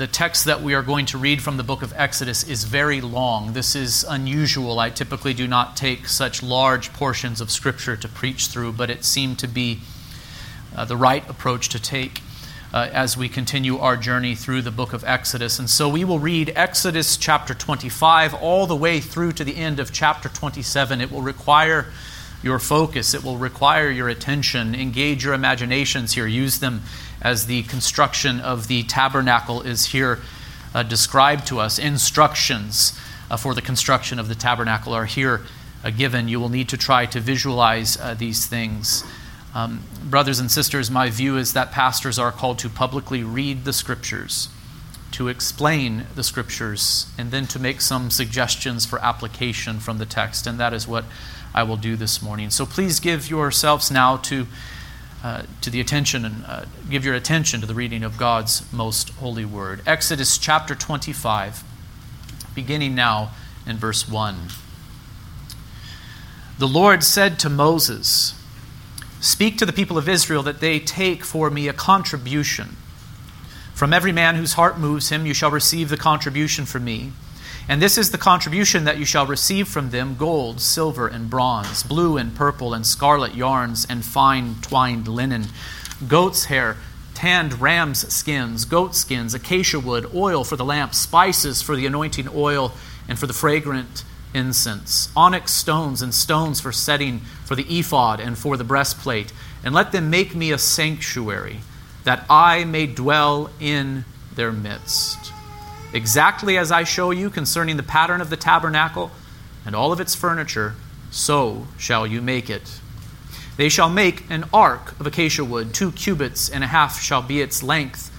the text that we are going to read from the book of Exodus is very long. This is unusual. I typically do not take such large portions of Scripture to preach through, but it seemed to be uh, the right approach to take uh, as we continue our journey through the book of Exodus. And so we will read Exodus chapter 25 all the way through to the end of chapter 27. It will require your focus, it will require your attention. Engage your imaginations here, use them as the construction of the tabernacle is here uh, described to us. Instructions uh, for the construction of the tabernacle are here uh, given. You will need to try to visualize uh, these things. Um, brothers and sisters, my view is that pastors are called to publicly read the scriptures, to explain the scriptures, and then to make some suggestions for application from the text. And that is what I will do this morning. So please give yourselves now to, uh, to the attention and uh, give your attention to the reading of God's most holy word. Exodus chapter 25, beginning now in verse 1. The Lord said to Moses, Speak to the people of Israel that they take for me a contribution. From every man whose heart moves him, you shall receive the contribution from me. And this is the contribution that you shall receive from them gold, silver, and bronze, blue and purple, and scarlet yarns, and fine twined linen, goat's hair, tanned ram's skins, goat skins, acacia wood, oil for the lamp, spices for the anointing oil, and for the fragrant incense, onyx stones and stones for setting for the ephod and for the breastplate, and let them make me a sanctuary, that I may dwell in their midst. Exactly as I show you concerning the pattern of the tabernacle and all of its furniture, so shall you make it. They shall make an ark of acacia wood, two cubits and a half shall be its length,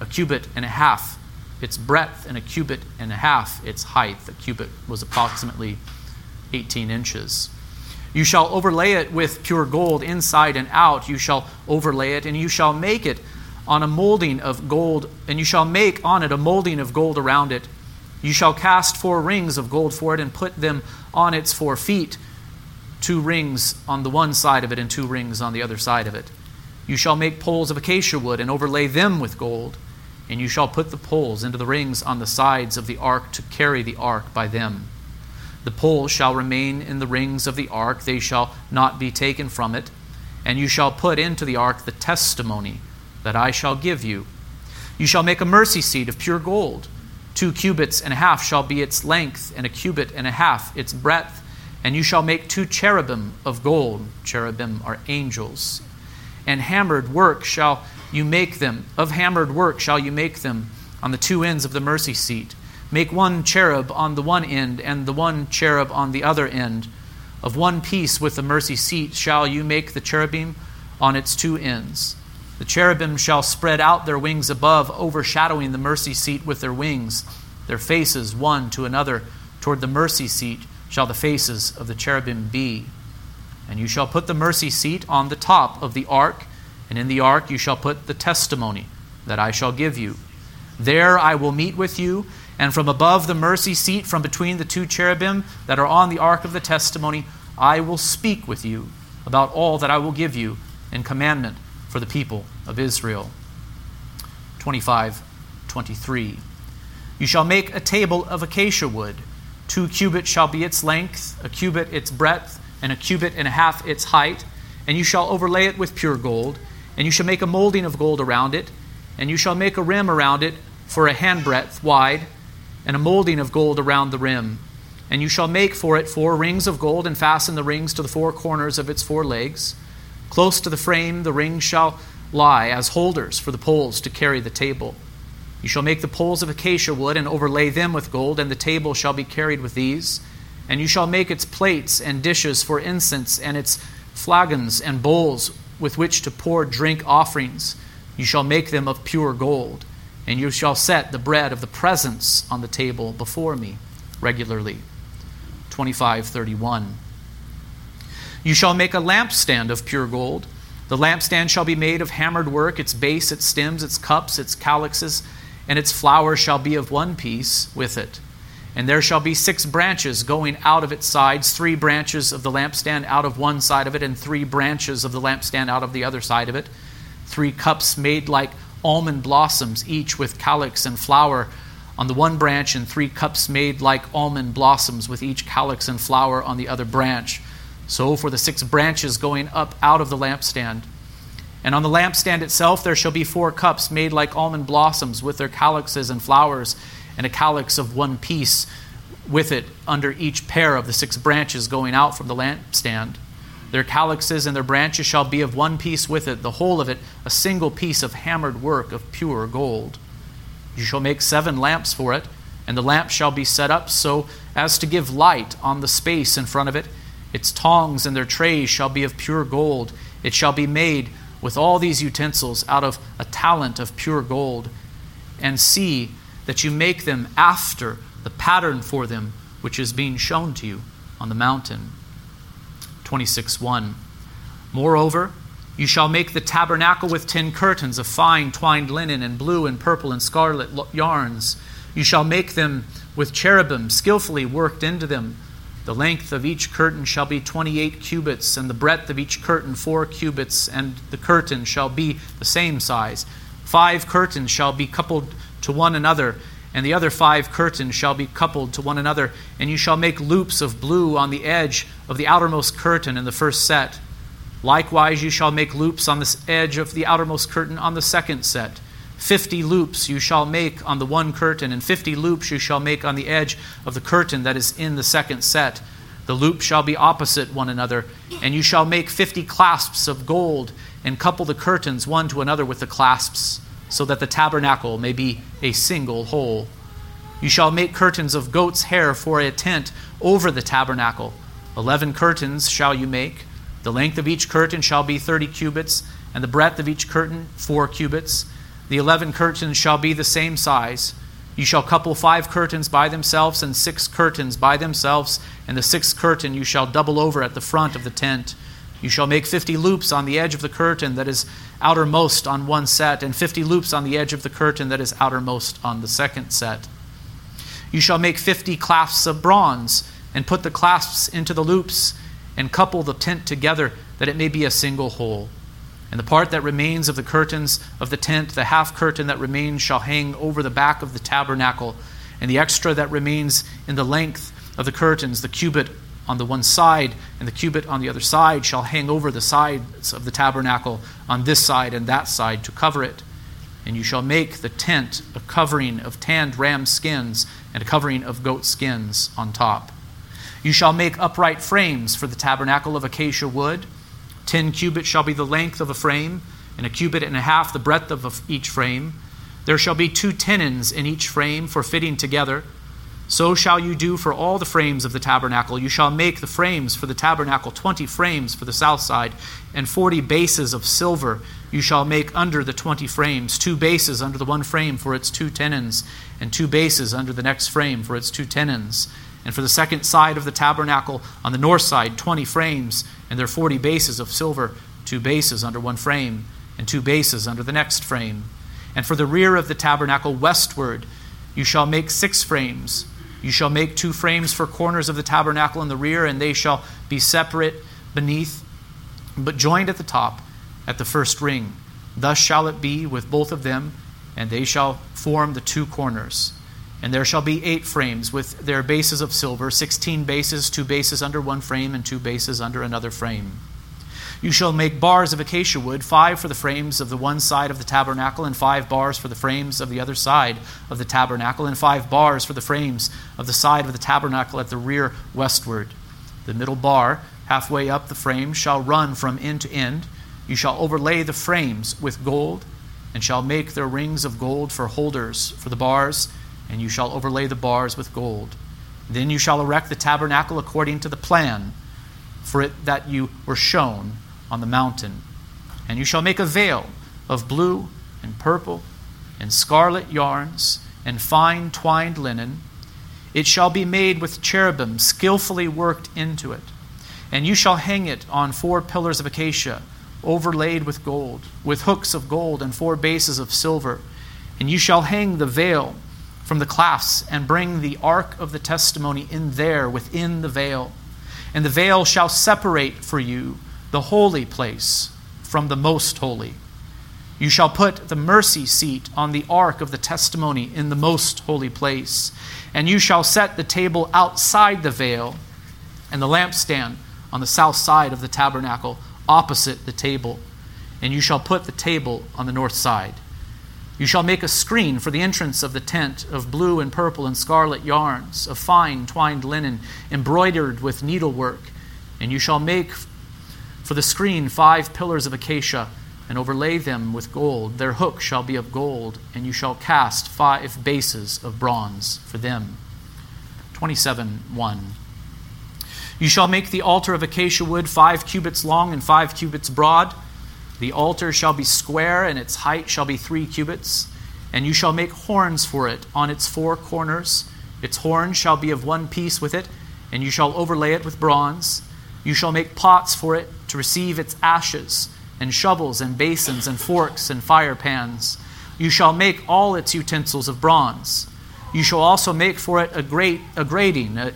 a cubit and a half its breadth and a cubit and a half its height. The cubit was approximately 18 inches. You shall overlay it with pure gold inside and out. You shall overlay it, and you shall make it on a molding of gold, and you shall make on it a molding of gold around it. You shall cast four rings of gold for it and put them on its four feet, two rings on the one side of it and two rings on the other side of it. You shall make poles of acacia wood and overlay them with gold. And you shall put the poles into the rings on the sides of the ark to carry the ark by them. The poles shall remain in the rings of the ark, they shall not be taken from it. And you shall put into the ark the testimony that I shall give you. You shall make a mercy seat of pure gold. Two cubits and a half shall be its length, and a cubit and a half its breadth. And you shall make two cherubim of gold. Cherubim are angels. And hammered work shall you make them. Of hammered work shall you make them on the two ends of the mercy seat. Make one cherub on the one end, and the one cherub on the other end. Of one piece with the mercy seat shall you make the cherubim on its two ends. The cherubim shall spread out their wings above, overshadowing the mercy seat with their wings. Their faces one to another toward the mercy seat shall the faces of the cherubim be. And you shall put the mercy seat on the top of the ark and in the ark you shall put the testimony that I shall give you. There I will meet with you, and from above the mercy seat, from between the two cherubim that are on the ark of the testimony, I will speak with you about all that I will give you in commandment for the people of Israel. 25 23. You shall make a table of acacia wood. Two cubits shall be its length, a cubit its breadth, and a cubit and a half its height. And you shall overlay it with pure gold and you shall make a molding of gold around it, and you shall make a rim around it for a handbreadth wide, and a molding of gold around the rim. And you shall make for it four rings of gold, and fasten the rings to the four corners of its four legs. Close to the frame, the rings shall lie as holders for the poles to carry the table. You shall make the poles of acacia wood and overlay them with gold, and the table shall be carried with these. And you shall make its plates and dishes for incense, and its flagons and bowls with which to pour drink offerings. You shall make them of pure gold, and you shall set the bread of the presence on the table before me regularly. 2531. You shall make a lampstand of pure gold. The lampstand shall be made of hammered work, its base, its stems, its cups, its calyxes, and its flowers shall be of one piece with it. And there shall be six branches going out of its sides, three branches of the lampstand out of one side of it, and three branches of the lampstand out of the other side of it. Three cups made like almond blossoms, each with calyx and flower on the one branch, and three cups made like almond blossoms, with each calyx and flower on the other branch. So for the six branches going up out of the lampstand. And on the lampstand itself there shall be four cups made like almond blossoms, with their calyxes and flowers, and a calyx of one piece with it under each pair of the six branches going out from the lampstand. Their calyxes and their branches shall be of one piece with it, the whole of it a single piece of hammered work of pure gold. You shall make seven lamps for it, and the lamp shall be set up so as to give light on the space in front of it. Its tongs and their trays shall be of pure gold. It shall be made with all these utensils out of a talent of pure gold. And see that you make them after the pattern for them which is being shown to you on the mountain. 26 1. Moreover, you shall make the tabernacle with ten curtains of fine twined linen and blue and purple and scarlet yarns. You shall make them with cherubim skillfully worked into them. The length of each curtain shall be twenty eight cubits, and the breadth of each curtain four cubits, and the curtain shall be the same size. Five curtains shall be coupled to one another and the other five curtains shall be coupled to one another, and you shall make loops of blue on the edge of the outermost curtain in the first set. Likewise, you shall make loops on the edge of the outermost curtain on the second set. Fifty loops you shall make on the one curtain, and fifty loops you shall make on the edge of the curtain that is in the second set. The loops shall be opposite one another, and you shall make fifty clasps of gold, and couple the curtains one to another with the clasps so that the tabernacle may be a single whole. You shall make curtains of goat's hair for a tent over the tabernacle. Eleven curtains shall you make. The length of each curtain shall be thirty cubits, and the breadth of each curtain four cubits. The eleven curtains shall be the same size. You shall couple five curtains by themselves and six curtains by themselves, and the sixth curtain you shall double over at the front of the tent. You shall make fifty loops on the edge of the curtain that is outermost on one set, and fifty loops on the edge of the curtain that is outermost on the second set. You shall make fifty clasps of bronze, and put the clasps into the loops, and couple the tent together, that it may be a single whole. And the part that remains of the curtains of the tent, the half curtain that remains, shall hang over the back of the tabernacle, and the extra that remains in the length of the curtains, the cubit on the one side, and the cubit on the other side shall hang over the sides of the tabernacle on this side and that side to cover it. And you shall make the tent a covering of tanned ram skins and a covering of goat skins on top. You shall make upright frames for the tabernacle of acacia wood. Ten cubits shall be the length of a frame, and a cubit and a half the breadth of each frame. There shall be two tenons in each frame for fitting together. So shall you do for all the frames of the tabernacle. You shall make the frames for the tabernacle twenty frames for the south side, and forty bases of silver you shall make under the twenty frames, two bases under the one frame for its two tenons, and two bases under the next frame for its two tenons. And for the second side of the tabernacle, on the north side, twenty frames, and their forty bases of silver, two bases under one frame, and two bases under the next frame. And for the rear of the tabernacle westward, you shall make six frames you shall make two frames for corners of the tabernacle in the rear, and they shall be separate beneath, but joined at the top at the first ring. Thus shall it be with both of them, and they shall form the two corners. And there shall be eight frames with their bases of silver, sixteen bases, two bases under one frame, and two bases under another frame. You shall make bars of acacia wood, five for the frames of the one side of the tabernacle, and five bars for the frames of the other side of the tabernacle, and five bars for the frames of the side of the tabernacle at the rear westward. The middle bar, halfway up the frame, shall run from end to end. You shall overlay the frames with gold, and shall make their rings of gold for holders for the bars, and you shall overlay the bars with gold. Then you shall erect the tabernacle according to the plan for it that you were shown on the mountain. And you shall make a veil of blue and purple and scarlet yarns and fine twined linen. It shall be made with cherubim skillfully worked into it. And you shall hang it on four pillars of acacia, overlaid with gold, with hooks of gold and four bases of silver. And you shall hang the veil from the clasps and bring the ark of the testimony in there within the veil. And the veil shall separate for you the holy place from the most holy. You shall put the mercy seat on the ark of the testimony in the most holy place. And you shall set the table outside the veil, and the lampstand on the south side of the tabernacle, opposite the table. And you shall put the table on the north side. You shall make a screen for the entrance of the tent of blue and purple and scarlet yarns, of fine twined linen, embroidered with needlework. And you shall make for the screen five pillars of acacia and overlay them with gold. Their hook shall be of gold, and you shall cast five bases of bronze for them. 27 1. You shall make the altar of acacia wood five cubits long and five cubits broad. The altar shall be square, and its height shall be three cubits. And you shall make horns for it on its four corners. Its horns shall be of one piece with it, and you shall overlay it with bronze. You shall make pots for it to receive its ashes and shovels and basins and forks and fire pans. You shall make all its utensils of bronze. You shall also make for it a, great, a grating, a,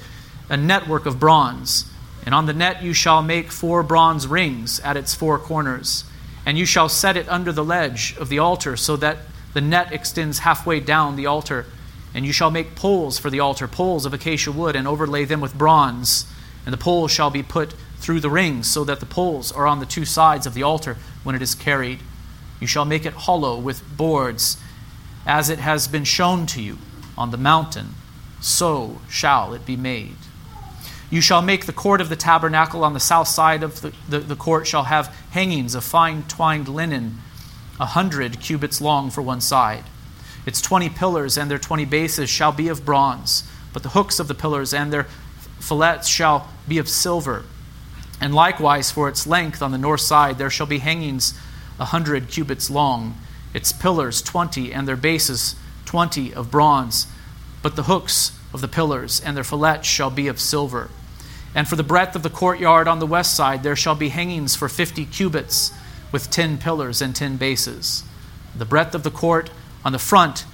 a network of bronze. And on the net you shall make four bronze rings at its four corners. And you shall set it under the ledge of the altar, so that the net extends halfway down the altar. And you shall make poles for the altar, poles of acacia wood, and overlay them with bronze. And the poles shall be put through the rings, so that the poles are on the two sides of the altar when it is carried. You shall make it hollow with boards, as it has been shown to you on the mountain, so shall it be made. You shall make the court of the tabernacle on the south side of the, the, the court shall have hangings of fine twined linen, a hundred cubits long for one side. Its twenty pillars and their twenty bases shall be of bronze, but the hooks of the pillars and their fillets shall be of silver. And likewise, for its length on the north side, there shall be hangings a hundred cubits long, its pillars twenty, and their bases twenty of bronze. But the hooks of the pillars and their fillets shall be of silver. And for the breadth of the courtyard on the west side, there shall be hangings for fifty cubits, with ten pillars and ten bases. The breadth of the court on the front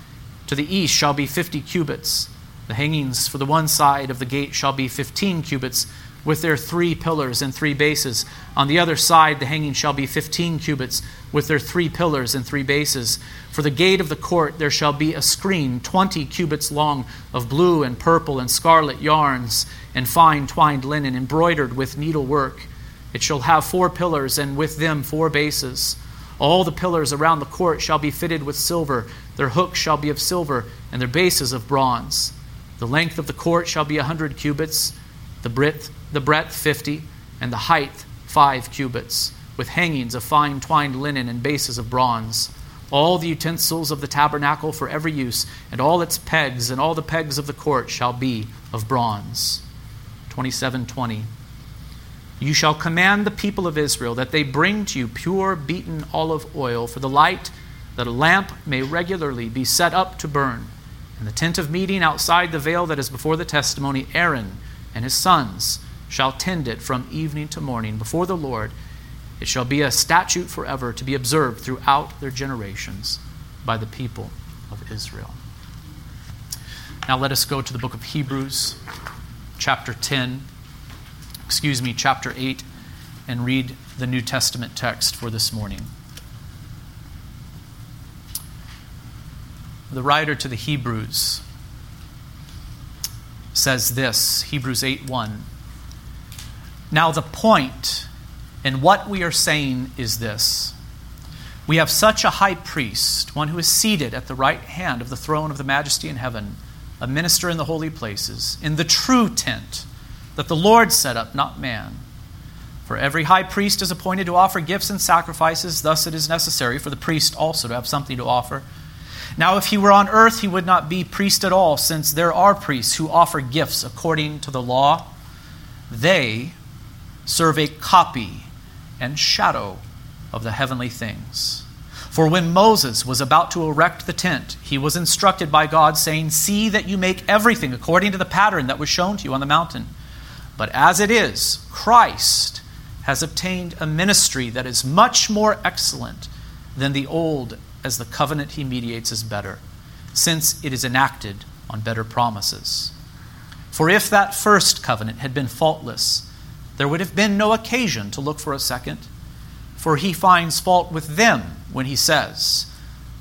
to the east shall be fifty cubits. The hangings for the one side of the gate shall be fifteen cubits with their three pillars and three bases. On the other side, the hanging shall be fifteen cubits, with their three pillars and three bases. For the gate of the court there shall be a screen twenty cubits long of blue and purple and scarlet yarns and fine twined linen, embroidered with needlework. It shall have four pillars, and with them four bases. All the pillars around the court shall be fitted with silver. Their hooks shall be of silver, and their bases of bronze. The length of the court shall be a hundred cubits, the breadth the breadth 50, and the height 5 cubits, with hangings of fine twined linen and bases of bronze. All the utensils of the tabernacle for every use, and all its pegs, and all the pegs of the court shall be of bronze. 2720. You shall command the people of Israel that they bring to you pure beaten olive oil for the light, that a lamp may regularly be set up to burn. In the tent of meeting outside the veil that is before the testimony, Aaron and his sons shall tend it from evening to morning before the Lord. It shall be a statute forever to be observed throughout their generations by the people of Israel. Now let us go to the book of Hebrews, chapter 10, excuse me, chapter 8, and read the New Testament text for this morning. The writer to the Hebrews says this Hebrews 8 1. Now, the point in what we are saying is this we have such a high priest, one who is seated at the right hand of the throne of the majesty in heaven, a minister in the holy places, in the true tent that the Lord set up, not man. For every high priest is appointed to offer gifts and sacrifices, thus it is necessary for the priest also to have something to offer. Now, if he were on earth, he would not be priest at all, since there are priests who offer gifts according to the law. They serve a copy and shadow of the heavenly things. For when Moses was about to erect the tent, he was instructed by God, saying, See that you make everything according to the pattern that was shown to you on the mountain. But as it is, Christ has obtained a ministry that is much more excellent than the old, as the covenant he mediates is better, since it is enacted on better promises. For if that first covenant had been faultless, there would have been no occasion to look for a second, for he finds fault with them when he says,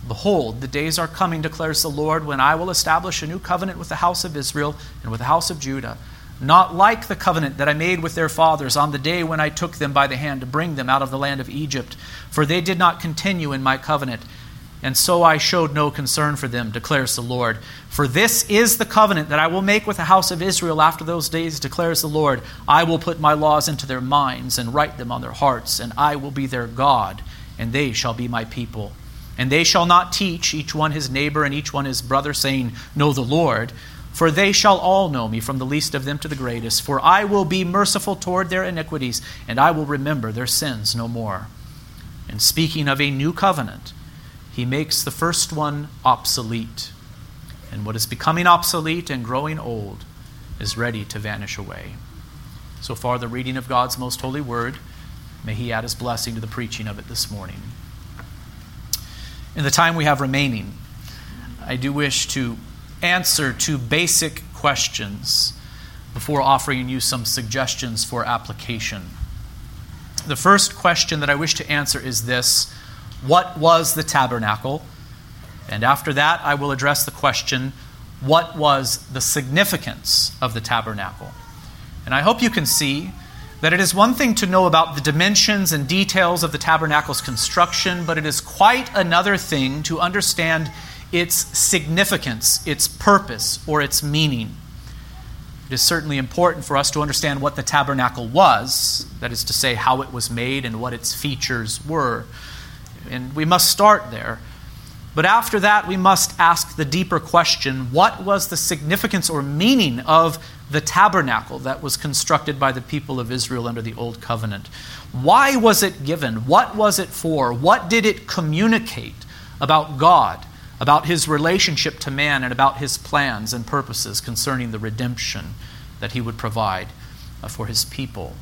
Behold, the days are coming, declares the Lord, when I will establish a new covenant with the house of Israel and with the house of Judah, not like the covenant that I made with their fathers on the day when I took them by the hand to bring them out of the land of Egypt. For they did not continue in my covenant, and so I showed no concern for them, declares the Lord. For this is the covenant that I will make with the house of Israel after those days, declares the Lord. I will put my laws into their minds and write them on their hearts, and I will be their God, and they shall be my people. And they shall not teach each one his neighbor and each one his brother, saying, Know the Lord. For they shall all know me, from the least of them to the greatest. For I will be merciful toward their iniquities, and I will remember their sins no more. And speaking of a new covenant, he makes the first one obsolete. And what is becoming obsolete and growing old is ready to vanish away. So far, the reading of God's most holy word. May He add His blessing to the preaching of it this morning. In the time we have remaining, I do wish to answer two basic questions before offering you some suggestions for application. The first question that I wish to answer is this What was the tabernacle? And after that, I will address the question What was the significance of the tabernacle? And I hope you can see that it is one thing to know about the dimensions and details of the tabernacle's construction, but it is quite another thing to understand its significance, its purpose, or its meaning. It is certainly important for us to understand what the tabernacle was, that is to say, how it was made and what its features were. And we must start there. But after that, we must ask the deeper question what was the significance or meaning of the tabernacle that was constructed by the people of Israel under the Old Covenant? Why was it given? What was it for? What did it communicate about God? about his relationship to man and about his plans and purposes concerning the redemption that he would provide uh, for his people.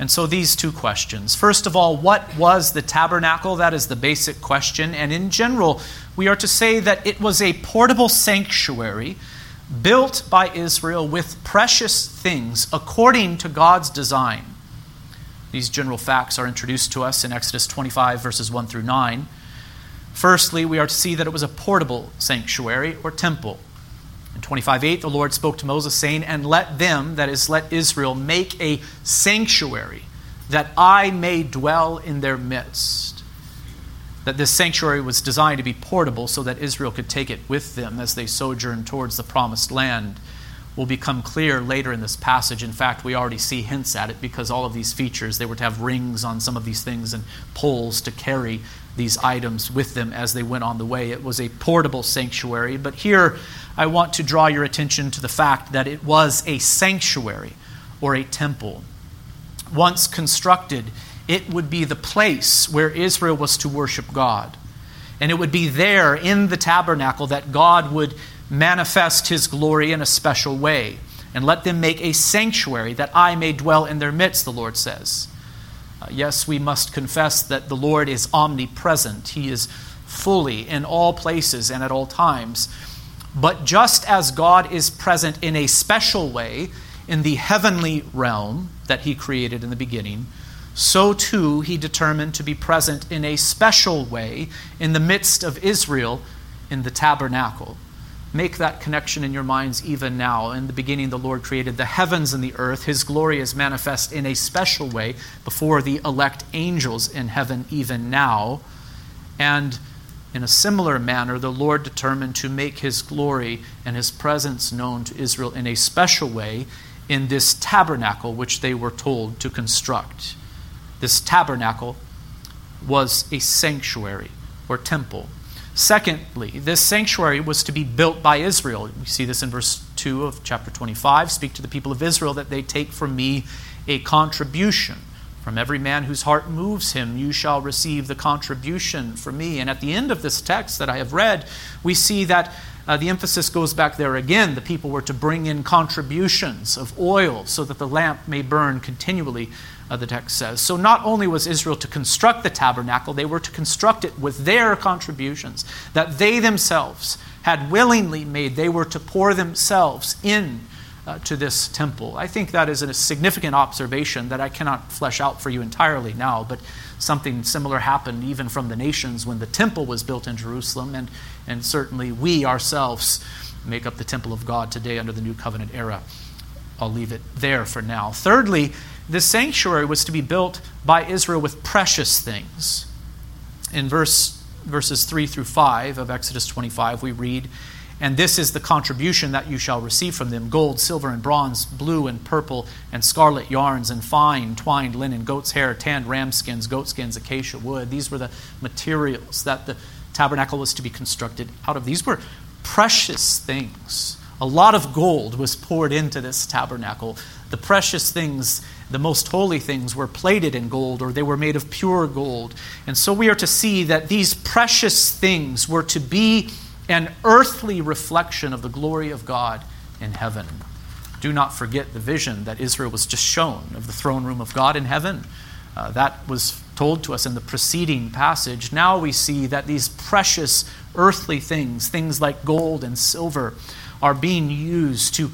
And so, these two questions. First of all, what was the tabernacle? That is the basic question. And in general, we are to say that it was a portable sanctuary built by Israel with precious things according to God's design. These general facts are introduced to us in Exodus 25, verses 1 through 9. Firstly, we are to see that it was a portable sanctuary or temple. In 25:8, the Lord spoke to Moses, saying, And let them, that is, let Israel, make a sanctuary, that I may dwell in their midst. That this sanctuary was designed to be portable so that Israel could take it with them as they sojourn towards the promised land will become clear later in this passage. In fact, we already see hints at it because all of these features, they were to have rings on some of these things and poles to carry these items with them as they went on the way. It was a portable sanctuary, but here I want to draw your attention to the fact that it was a sanctuary or a temple. Once constructed, it would be the place where Israel was to worship God. And it would be there in the tabernacle that God would manifest his glory in a special way. And let them make a sanctuary that I may dwell in their midst, the Lord says. Uh, yes, we must confess that the Lord is omnipresent. He is fully in all places and at all times. But just as God is present in a special way in the heavenly realm that He created in the beginning, so too He determined to be present in a special way in the midst of Israel in the tabernacle. Make that connection in your minds even now. In the beginning, the Lord created the heavens and the earth. His glory is manifest in a special way before the elect angels in heaven, even now. And in a similar manner, the Lord determined to make his glory and his presence known to Israel in a special way in this tabernacle which they were told to construct. This tabernacle was a sanctuary or temple Secondly, this sanctuary was to be built by Israel. We see this in verse 2 of chapter 25. Speak to the people of Israel that they take from me a contribution. From every man whose heart moves him, you shall receive the contribution from me. And at the end of this text that I have read, we see that uh, the emphasis goes back there again. The people were to bring in contributions of oil so that the lamp may burn continually uh, the text says. So not only was Israel to construct the tabernacle, they were to construct it with their contributions that they themselves had willingly made. They were to pour themselves in uh, to this temple. I think that is a significant observation that I cannot flesh out for you entirely now, but something similar happened even from the nations when the temple was built in Jerusalem, and, and certainly we ourselves make up the temple of God today under the new covenant era. I'll leave it there for now. Thirdly, the sanctuary was to be built by Israel with precious things. In verse, verses 3 through 5 of Exodus 25, we read, and this is the contribution that you shall receive from them gold, silver, and bronze, blue and purple, and scarlet yarns, and fine twined linen, goat's hair, tanned ram skins, goat skins, acacia wood. These were the materials that the tabernacle was to be constructed out of. These were precious things. A lot of gold was poured into this tabernacle. The precious things, the most holy things, were plated in gold or they were made of pure gold. And so we are to see that these precious things were to be an earthly reflection of the glory of God in heaven. Do not forget the vision that Israel was just shown of the throne room of God in heaven. Uh, that was told to us in the preceding passage. Now we see that these precious earthly things, things like gold and silver, are being used to,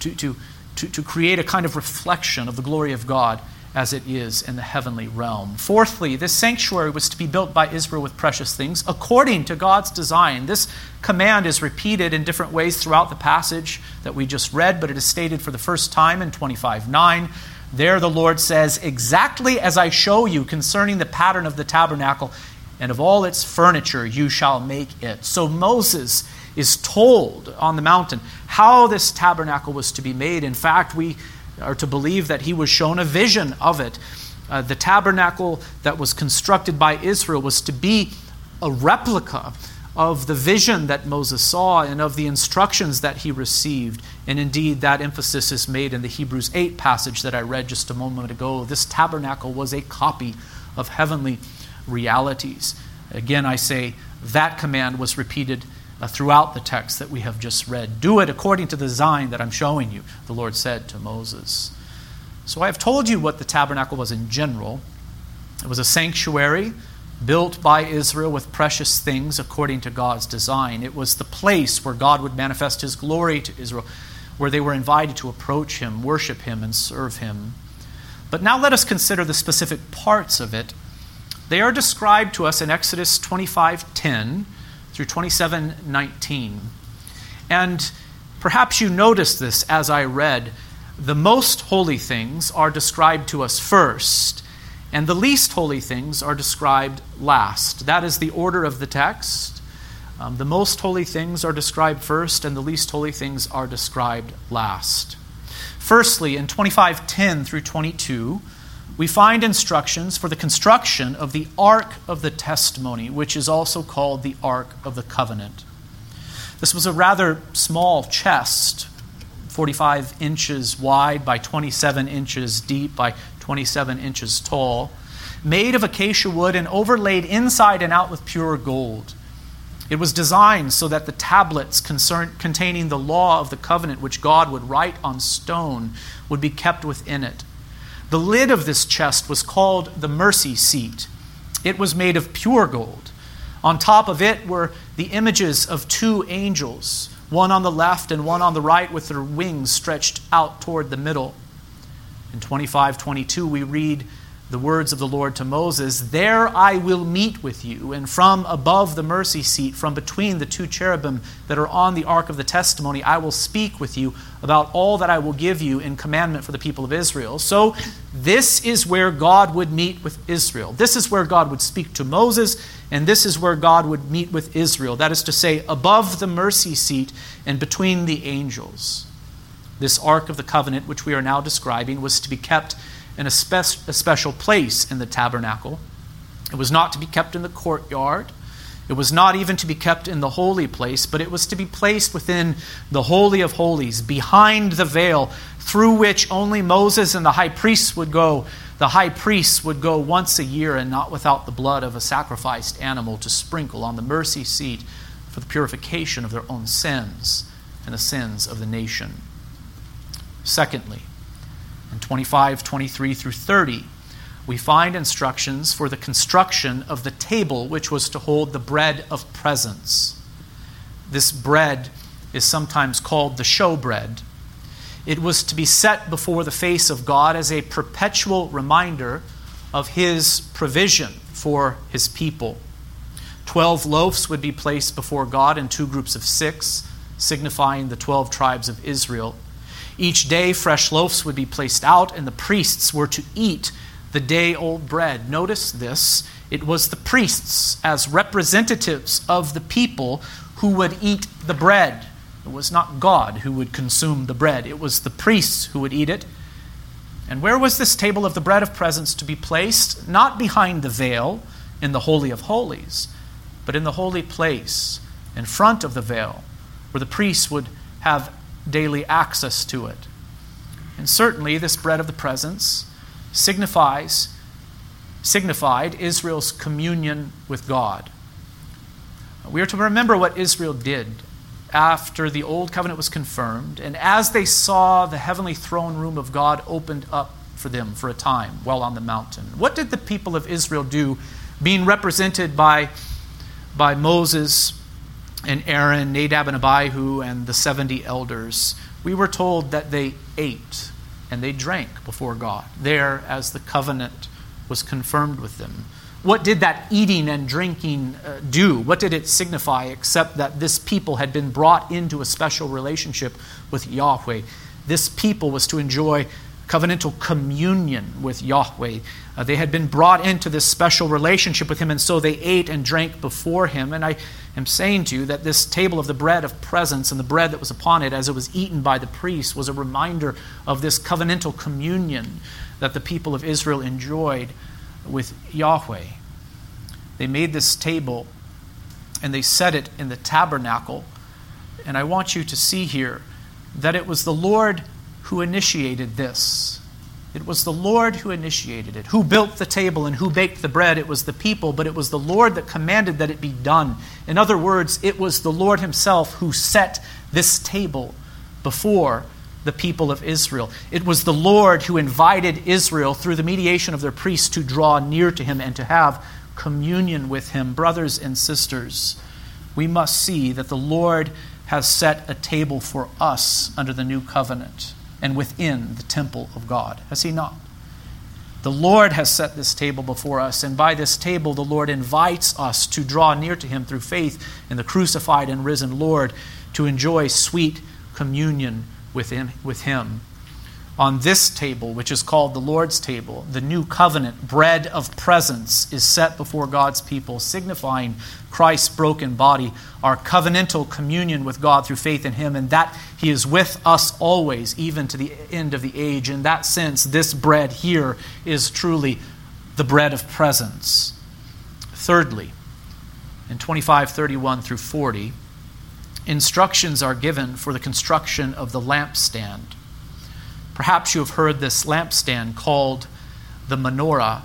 to, to, to, to create a kind of reflection of the glory of God as it is in the heavenly realm. Fourthly, this sanctuary was to be built by Israel with precious things according to God's design. This command is repeated in different ways throughout the passage that we just read, but it is stated for the first time in 25 9. There the Lord says, Exactly as I show you concerning the pattern of the tabernacle and of all its furniture, you shall make it. So Moses is told on the mountain how this tabernacle was to be made. In fact, we are to believe that he was shown a vision of it. Uh, the tabernacle that was constructed by Israel was to be a replica of the vision that Moses saw and of the instructions that he received. And indeed, that emphasis is made in the Hebrews 8 passage that I read just a moment ago. This tabernacle was a copy of heavenly realities. Again, I say that command was repeated uh, throughout the text that we have just read. Do it according to the design that I'm showing you, the Lord said to Moses. So I have told you what the tabernacle was in general. It was a sanctuary built by Israel with precious things according to God's design. It was the place where God would manifest his glory to Israel, where they were invited to approach him, worship him, and serve him. But now let us consider the specific parts of it. They are described to us in Exodus 25:10 through 27:19. And perhaps you noticed this as I read. The most holy things are described to us first, and the least holy things are described last. That is the order of the text. Um, the most holy things are described first, and the least holy things are described last. Firstly, in 25:10 through 22, we find instructions for the construction of the Ark of the Testimony, which is also called the Ark of the Covenant. This was a rather small chest, 45 inches wide by 27 inches deep by 27 inches tall, made of acacia wood and overlaid inside and out with pure gold. It was designed so that the tablets concern, containing the law of the covenant, which God would write on stone, would be kept within it. The lid of this chest was called the mercy seat. It was made of pure gold. On top of it were the images of two angels, one on the left and one on the right, with their wings stretched out toward the middle. In 25:22 we read the words of the Lord to Moses There I will meet with you, and from above the mercy seat, from between the two cherubim that are on the ark of the testimony, I will speak with you about all that I will give you in commandment for the people of Israel. So, this is where God would meet with Israel. This is where God would speak to Moses, and this is where God would meet with Israel. That is to say, above the mercy seat and between the angels. This ark of the covenant, which we are now describing, was to be kept in a, spe- a special place in the tabernacle. It was not to be kept in the courtyard. It was not even to be kept in the holy place, but it was to be placed within the Holy of Holies, behind the veil, through which only Moses and the high priests would go. The high priests would go once a year and not without the blood of a sacrificed animal to sprinkle on the mercy seat for the purification of their own sins and the sins of the nation. Secondly, in 25, 23 through 30, we find instructions for the construction of the table which was to hold the bread of presence. This bread is sometimes called the showbread. It was to be set before the face of God as a perpetual reminder of His provision for His people. Twelve loaves would be placed before God in two groups of six, signifying the twelve tribes of Israel. Each day, fresh loaves would be placed out, and the priests were to eat the day old bread. Notice this it was the priests, as representatives of the people, who would eat the bread. It was not God who would consume the bread, it was the priests who would eat it. And where was this table of the bread of presence to be placed? Not behind the veil in the Holy of Holies, but in the holy place in front of the veil, where the priests would have daily access to it. And certainly, this bread of the presence signifies signified Israel's communion with God. We are to remember what Israel did after the old covenant was confirmed, and as they saw the heavenly throne room of God opened up for them for a time while on the mountain. What did the people of Israel do, being represented by, by Moses and Aaron, Nadab and Abihu, and the 70 elders? We were told that they ate and they drank before God, there as the covenant was confirmed with them. What did that eating and drinking uh, do? What did it signify except that this people had been brought into a special relationship with Yahweh? This people was to enjoy covenantal communion with Yahweh. Uh, they had been brought into this special relationship with Him, and so they ate and drank before Him. And I am saying to you that this table of the bread of presence and the bread that was upon it as it was eaten by the priests was a reminder of this covenantal communion that the people of Israel enjoyed with Yahweh. They made this table and they set it in the tabernacle. And I want you to see here that it was the Lord who initiated this. It was the Lord who initiated it. Who built the table and who baked the bread? It was the people, but it was the Lord that commanded that it be done. In other words, it was the Lord Himself who set this table before the people of Israel. It was the Lord who invited Israel through the mediation of their priests to draw near to him and to have communion with him. Brothers and sisters, we must see that the Lord has set a table for us under the new covenant and within the temple of God. Has he not? The Lord has set this table before us, and by this table, the Lord invites us to draw near to Him through faith in the crucified and risen Lord to enjoy sweet communion within, with him. On this table, which is called the Lord's table, the new covenant bread of presence is set before God's people, signifying Christ's broken body, our covenantal communion with God through faith in Him, and that He is with us always, even to the end of the age. In that sense, this bread here is truly the bread of presence. Thirdly, in 25, 31 through 40, instructions are given for the construction of the lampstand. Perhaps you have heard this lampstand called the menorah,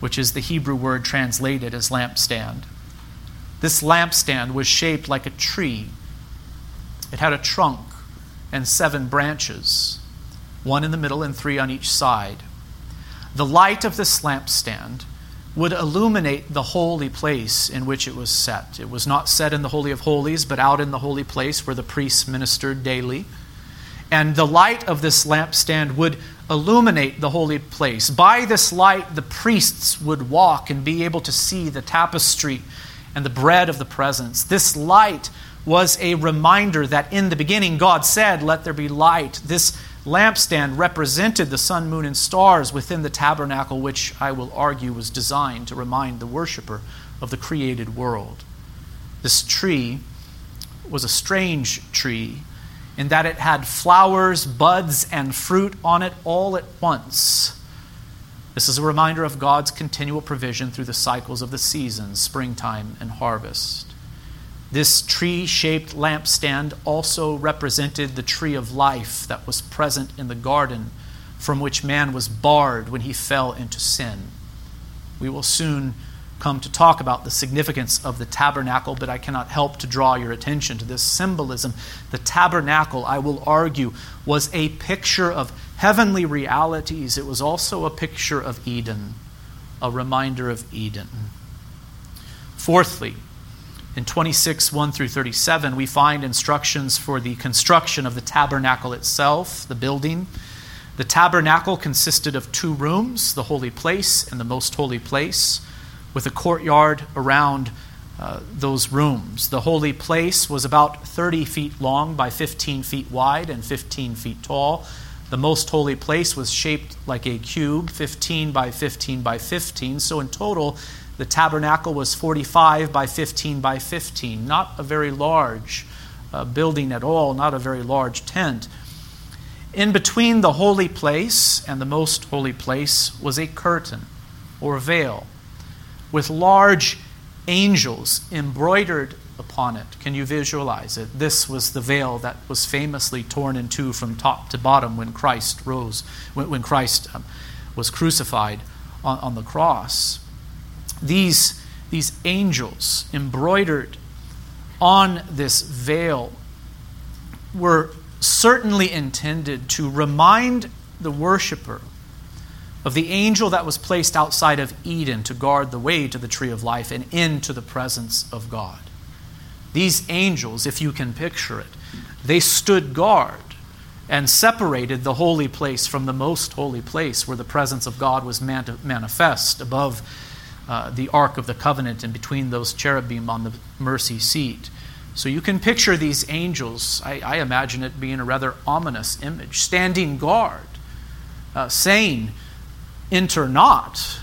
which is the Hebrew word translated as lampstand. This lampstand was shaped like a tree. It had a trunk and seven branches, one in the middle and three on each side. The light of this lampstand would illuminate the holy place in which it was set. It was not set in the Holy of Holies, but out in the holy place where the priests ministered daily. And the light of this lampstand would illuminate the holy place. By this light, the priests would walk and be able to see the tapestry and the bread of the presence. This light was a reminder that in the beginning God said, Let there be light. This lampstand represented the sun, moon, and stars within the tabernacle, which I will argue was designed to remind the worshiper of the created world. This tree was a strange tree in that it had flowers, buds, and fruit on it all at once. This is a reminder of God's continual provision through the cycles of the seasons, springtime and harvest. This tree shaped lampstand also represented the tree of life that was present in the garden from which man was barred when he fell into sin. We will soon come to talk about the significance of the tabernacle, but I cannot help to draw your attention to this symbolism. The tabernacle, I will argue, was a picture of heavenly realities. It was also a picture of Eden, a reminder of Eden. Fourthly, In 26, 1 through 37, we find instructions for the construction of the tabernacle itself, the building. The tabernacle consisted of two rooms, the holy place and the most holy place, with a courtyard around uh, those rooms. The holy place was about 30 feet long by 15 feet wide and 15 feet tall. The most holy place was shaped like a cube, 15 by 15 by 15. So in total, the tabernacle was 45 by 15 by 15. Not a very large uh, building at all, not a very large tent. In between the holy place and the most holy place was a curtain or veil with large angels embroidered upon it. Can you visualize it? This was the veil that was famously torn in two from top to bottom when Christ rose, when, when Christ um, was crucified on, on the cross. These, these angels embroidered on this veil were certainly intended to remind the worshiper of the angel that was placed outside of Eden to guard the way to the tree of life and into the presence of God. These angels, if you can picture it, they stood guard and separated the holy place from the most holy place where the presence of God was manifest above uh, the Ark of the Covenant and between those cherubim on the mercy seat. So you can picture these angels, I, I imagine it being a rather ominous image, standing guard, uh, saying, enter not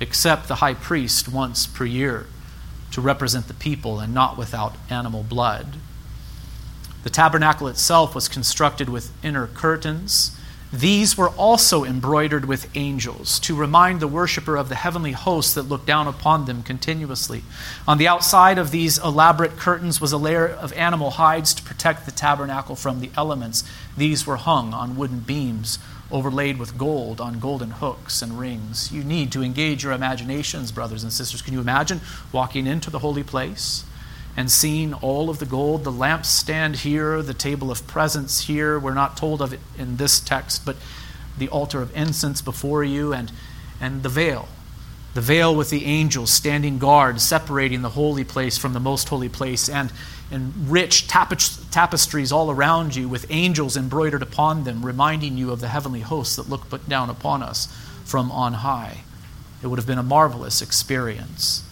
except the high priest once per year to represent the people and not without animal blood. The tabernacle itself was constructed with inner curtains. These were also embroidered with angels to remind the worshiper of the heavenly hosts that looked down upon them continuously. On the outside of these elaborate curtains was a layer of animal hides to protect the tabernacle from the elements. These were hung on wooden beams overlaid with gold on golden hooks and rings. You need to engage your imaginations, brothers and sisters. Can you imagine walking into the holy place and seeing all of the gold, the lampstand here, the table of presence here? We're not told of it in this text, but the altar of incense before you and, and the veil. The veil with the angels standing guard, separating the holy place from the most holy place, and and rich tapestries all around you with angels embroidered upon them, reminding you of the heavenly hosts that look down upon us from on high. It would have been a marvelous experience.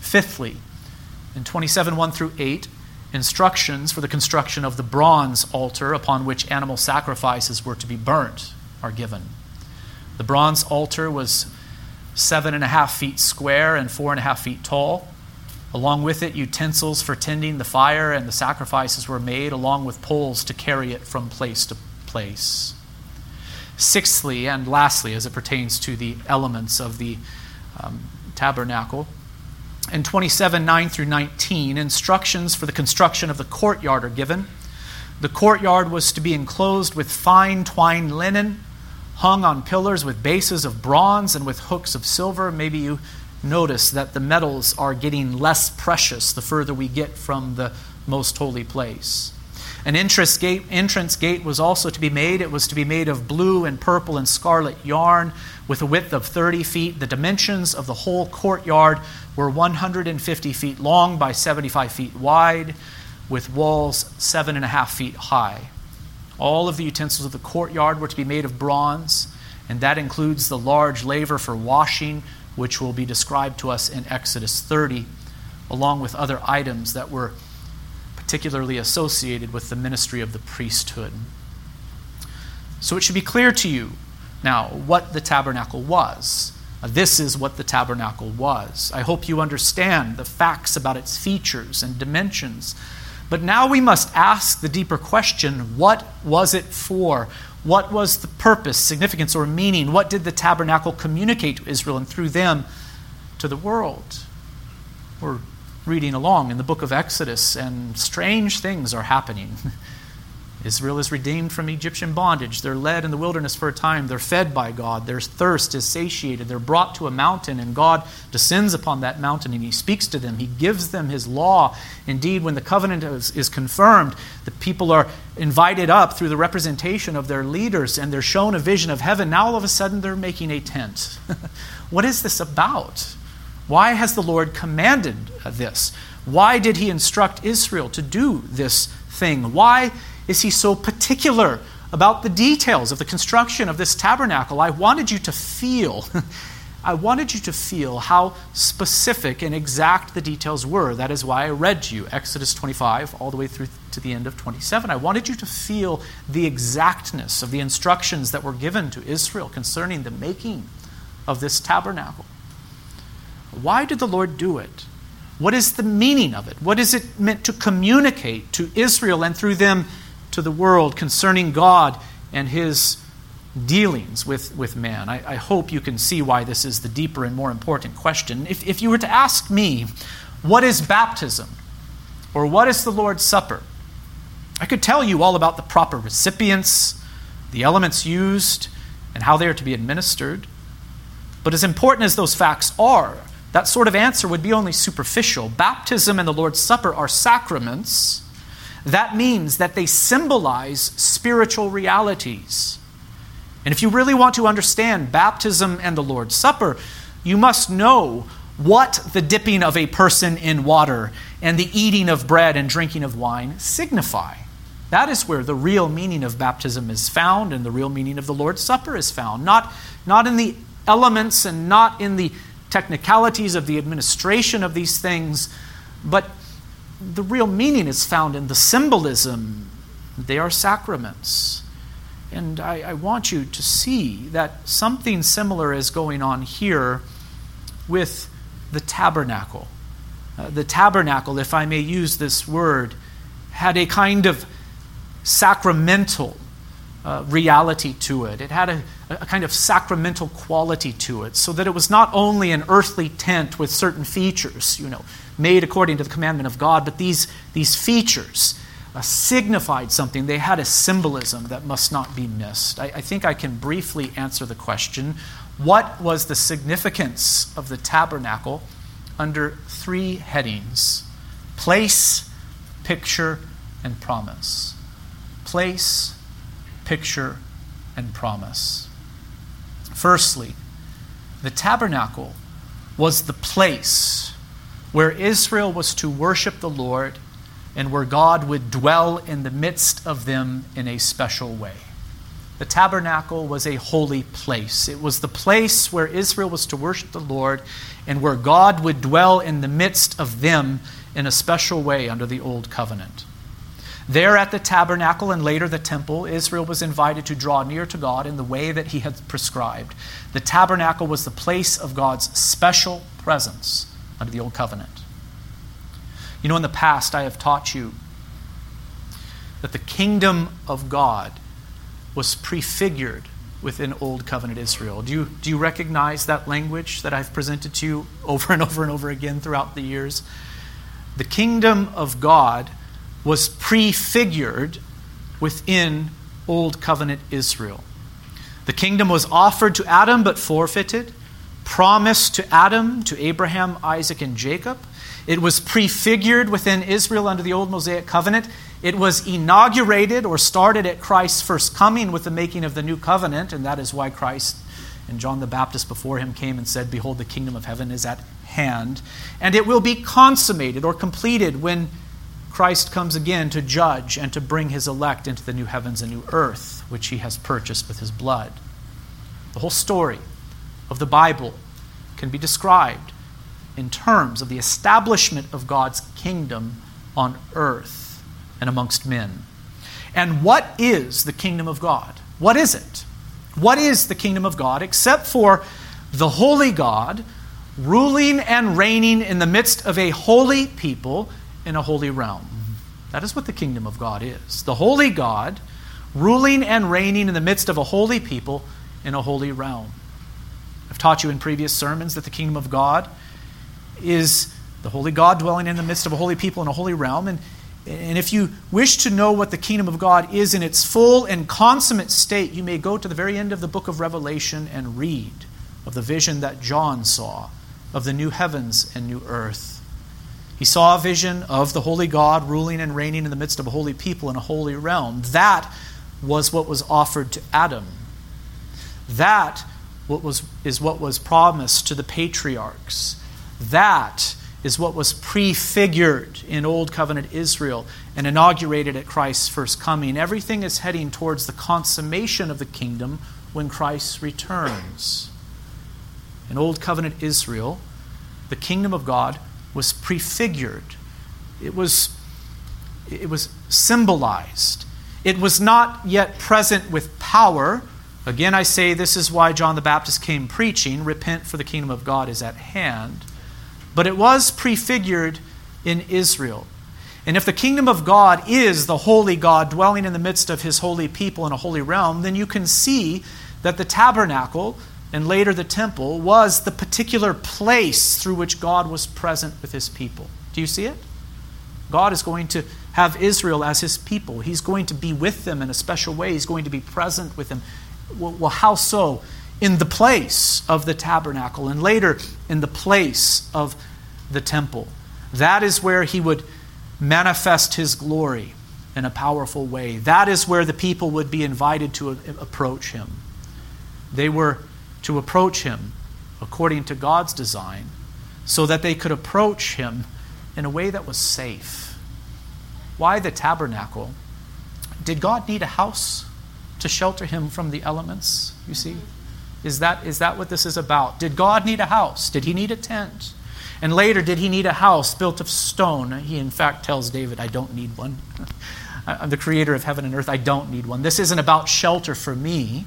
Fifthly, in 27 1 through 8, instructions for the construction of the bronze altar upon which animal sacrifices were to be burnt are given. The bronze altar was seven and a half feet square and four and a half feet tall. Along with it, utensils for tending the fire and the sacrifices were made, along with poles to carry it from place to place. Sixthly, and lastly, as it pertains to the elements of the um, tabernacle, in 27 9 through 19, instructions for the construction of the courtyard are given. The courtyard was to be enclosed with fine twined linen, hung on pillars with bases of bronze and with hooks of silver. Maybe you notice that the metals are getting less precious the further we get from the most holy place. An entrance gate, entrance gate was also to be made. It was to be made of blue and purple and scarlet yarn with a width of 30 feet. The dimensions of the whole courtyard were 150 feet long by 75 feet wide, with walls seven and a half feet high. All of the utensils of the courtyard were to be made of bronze, and that includes the large laver for washing, which will be described to us in Exodus 30, along with other items that were particularly associated with the ministry of the priesthood. So it should be clear to you now what the tabernacle was. This is what the tabernacle was. I hope you understand the facts about its features and dimensions. But now we must ask the deeper question what was it for? What was the purpose, significance, or meaning? What did the tabernacle communicate to Israel and through them to the world? We're reading along in the book of Exodus, and strange things are happening. Israel is redeemed from Egyptian bondage. They're led in the wilderness for a time. They're fed by God. Their thirst is satiated. They're brought to a mountain, and God descends upon that mountain and He speaks to them. He gives them His law. Indeed, when the covenant is, is confirmed, the people are invited up through the representation of their leaders, and they're shown a vision of heaven. Now, all of a sudden, they're making a tent. what is this about? Why has the Lord commanded this? Why did he instruct Israel to do this thing? Why is he so particular about the details of the construction of this tabernacle? I wanted you to feel. I wanted you to feel how specific and exact the details were. That is why I read to you Exodus 25 all the way through to the end of 27. I wanted you to feel the exactness of the instructions that were given to Israel concerning the making of this tabernacle. Why did the Lord do it? What is the meaning of it? What is it meant to communicate to Israel and through them to the world concerning God and His dealings with, with man? I, I hope you can see why this is the deeper and more important question. If, if you were to ask me, what is baptism? Or what is the Lord's Supper? I could tell you all about the proper recipients, the elements used, and how they are to be administered. But as important as those facts are, that sort of answer would be only superficial. Baptism and the Lord's Supper are sacraments. That means that they symbolize spiritual realities. And if you really want to understand baptism and the Lord's Supper, you must know what the dipping of a person in water and the eating of bread and drinking of wine signify. That is where the real meaning of baptism is found and the real meaning of the Lord's Supper is found. Not, not in the elements and not in the technicalities of the administration of these things, but the real meaning is found in the symbolism. They are sacraments. And I, I, want you to see that something similar is going on here with the tabernacle. Uh, the tabernacle, if I may use this word, had a kind of sacramental uh, reality to it. It had a, a kind of sacramental quality to it, so that it was not only an earthly tent with certain features, you know, made according to the commandment of God, but these, these features uh, signified something. They had a symbolism that must not be missed. I, I think I can briefly answer the question what was the significance of the tabernacle under three headings place, picture, and promise? Place, picture, and promise. Firstly, the tabernacle was the place where Israel was to worship the Lord and where God would dwell in the midst of them in a special way. The tabernacle was a holy place. It was the place where Israel was to worship the Lord and where God would dwell in the midst of them in a special way under the old covenant. There at the tabernacle and later the temple, Israel was invited to draw near to God in the way that he had prescribed. The tabernacle was the place of God's special presence under the old covenant. You know, in the past, I have taught you that the kingdom of God was prefigured within Old Covenant Israel. Do you, do you recognize that language that I've presented to you over and over and over again throughout the years? The kingdom of God was prefigured within Old Covenant Israel. The kingdom was offered to Adam but forfeited, promised to Adam, to Abraham, Isaac, and Jacob. It was prefigured within Israel under the Old Mosaic covenant. It was inaugurated or started at Christ's first coming with the making of the new covenant, and that is why Christ and John the Baptist before him came and said, Behold, the kingdom of heaven is at hand. And it will be consummated or completed when Christ comes again to judge and to bring his elect into the new heavens and new earth, which he has purchased with his blood. The whole story of the Bible can be described in terms of the establishment of God's kingdom on earth and amongst men. And what is the kingdom of God? What is it? What is the kingdom of God except for the holy God ruling and reigning in the midst of a holy people in a holy realm. That is what the kingdom of God is. The holy God ruling and reigning in the midst of a holy people in a holy realm. Taught you in previous sermons that the kingdom of God is the holy God dwelling in the midst of a holy people in a holy realm. And, and if you wish to know what the kingdom of God is in its full and consummate state, you may go to the very end of the book of Revelation and read of the vision that John saw of the new heavens and new earth. He saw a vision of the holy God ruling and reigning in the midst of a holy people in a holy realm. That was what was offered to Adam. That what was, is what was promised to the patriarchs. That is what was prefigured in Old Covenant Israel and inaugurated at Christ's first coming. Everything is heading towards the consummation of the kingdom when Christ returns. In Old Covenant Israel, the kingdom of God was prefigured. It was, it was symbolized. It was not yet present with power. Again, I say this is why John the Baptist came preaching repent, for the kingdom of God is at hand. But it was prefigured in Israel. And if the kingdom of God is the holy God dwelling in the midst of his holy people in a holy realm, then you can see that the tabernacle and later the temple was the particular place through which God was present with his people. Do you see it? God is going to have Israel as his people. He's going to be with them in a special way. He's going to be present with them. Well, how so? In the place of the tabernacle and later in the place of the temple. That is where he would manifest his glory in a powerful way. That is where the people would be invited to approach him. They were to approach him according to God's design so that they could approach him in a way that was safe. Why the tabernacle? Did God need a house to shelter him from the elements? You see? Is that, is that what this is about? Did God need a house? Did he need a tent? And later, did he need a house built of stone? He, in fact, tells David, I don't need one. I'm the creator of heaven and earth. I don't need one. This isn't about shelter for me,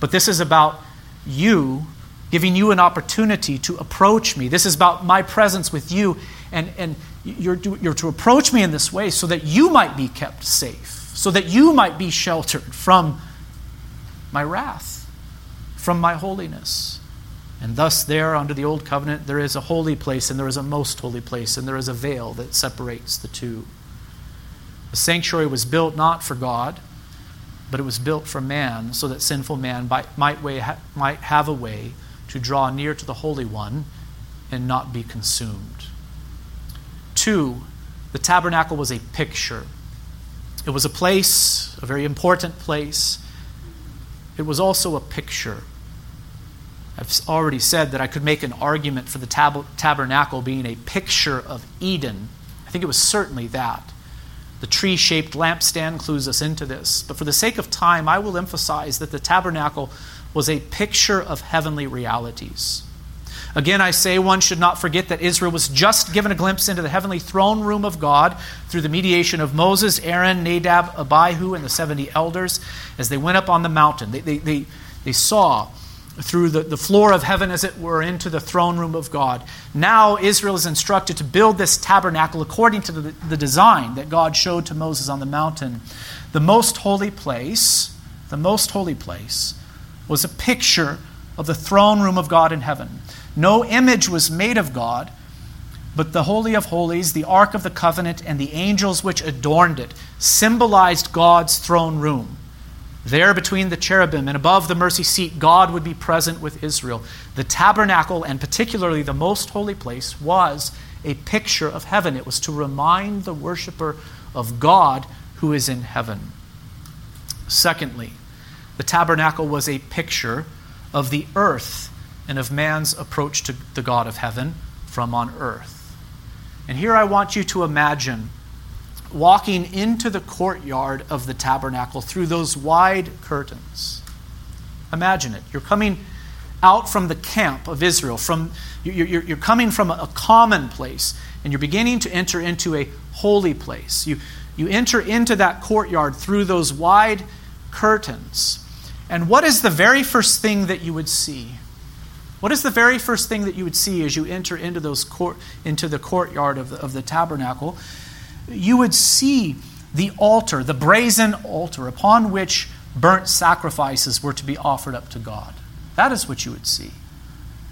but this is about you giving you an opportunity to approach me. This is about my presence with you, and, and you're, you're to approach me in this way so that you might be kept safe, so that you might be sheltered from my wrath, from my holiness. And thus, there under the Old Covenant, there is a holy place and there is a most holy place, and there is a veil that separates the two. The sanctuary was built not for God, but it was built for man, so that sinful man might, have a way to draw near to the Holy One and not be consumed. Two, the tabernacle was a picture. It was a place, a very important place. It was also a picture. I've already said that I could make an argument for the tab- tabernacle being a picture of Eden. I think it was certainly that. The tree shaped lampstand clues us into this. But for the sake of time, I will emphasize that the tabernacle was a picture of heavenly realities. Again, I say one should not forget that Israel was just given a glimpse into the heavenly throne room of God through the mediation of Moses, Aaron, Nadab, Abihu, and the 70 elders as they went up on the mountain. They, they, they, they saw through the, the floor of heaven, as it were, into the throne room of God. Now Israel is instructed to build this tabernacle according to the, the design that God showed to Moses on the mountain. The most holy place, the most holy place, was a picture of the throne room of God in heaven. No image was made of God, but the Holy of Holies, the Ark of the Covenant, and the angels which adorned it symbolized God's throne room. There, between the cherubim and above the mercy seat, God would be present with Israel. The tabernacle, and particularly the most holy place, was a picture of heaven. It was to remind the worshiper of God who is in heaven. Secondly, the tabernacle was a picture of the earth and of man's approach to the God of heaven from on earth. And here I want you to imagine walking into the courtyard of the tabernacle through those wide curtains. Imagine it. You're coming out from the camp of Israel, from, you're, you're coming from a common place, and you're beginning to enter into a holy place. You, you enter into that courtyard through those wide curtains. And what is the very first thing that you would see? What is the very first thing that you would see as you enter into, those court, into the courtyard of the, of the tabernacle? you would see the altar, the brazen altar upon which burnt sacrifices were to be offered up to God. That is what you would see.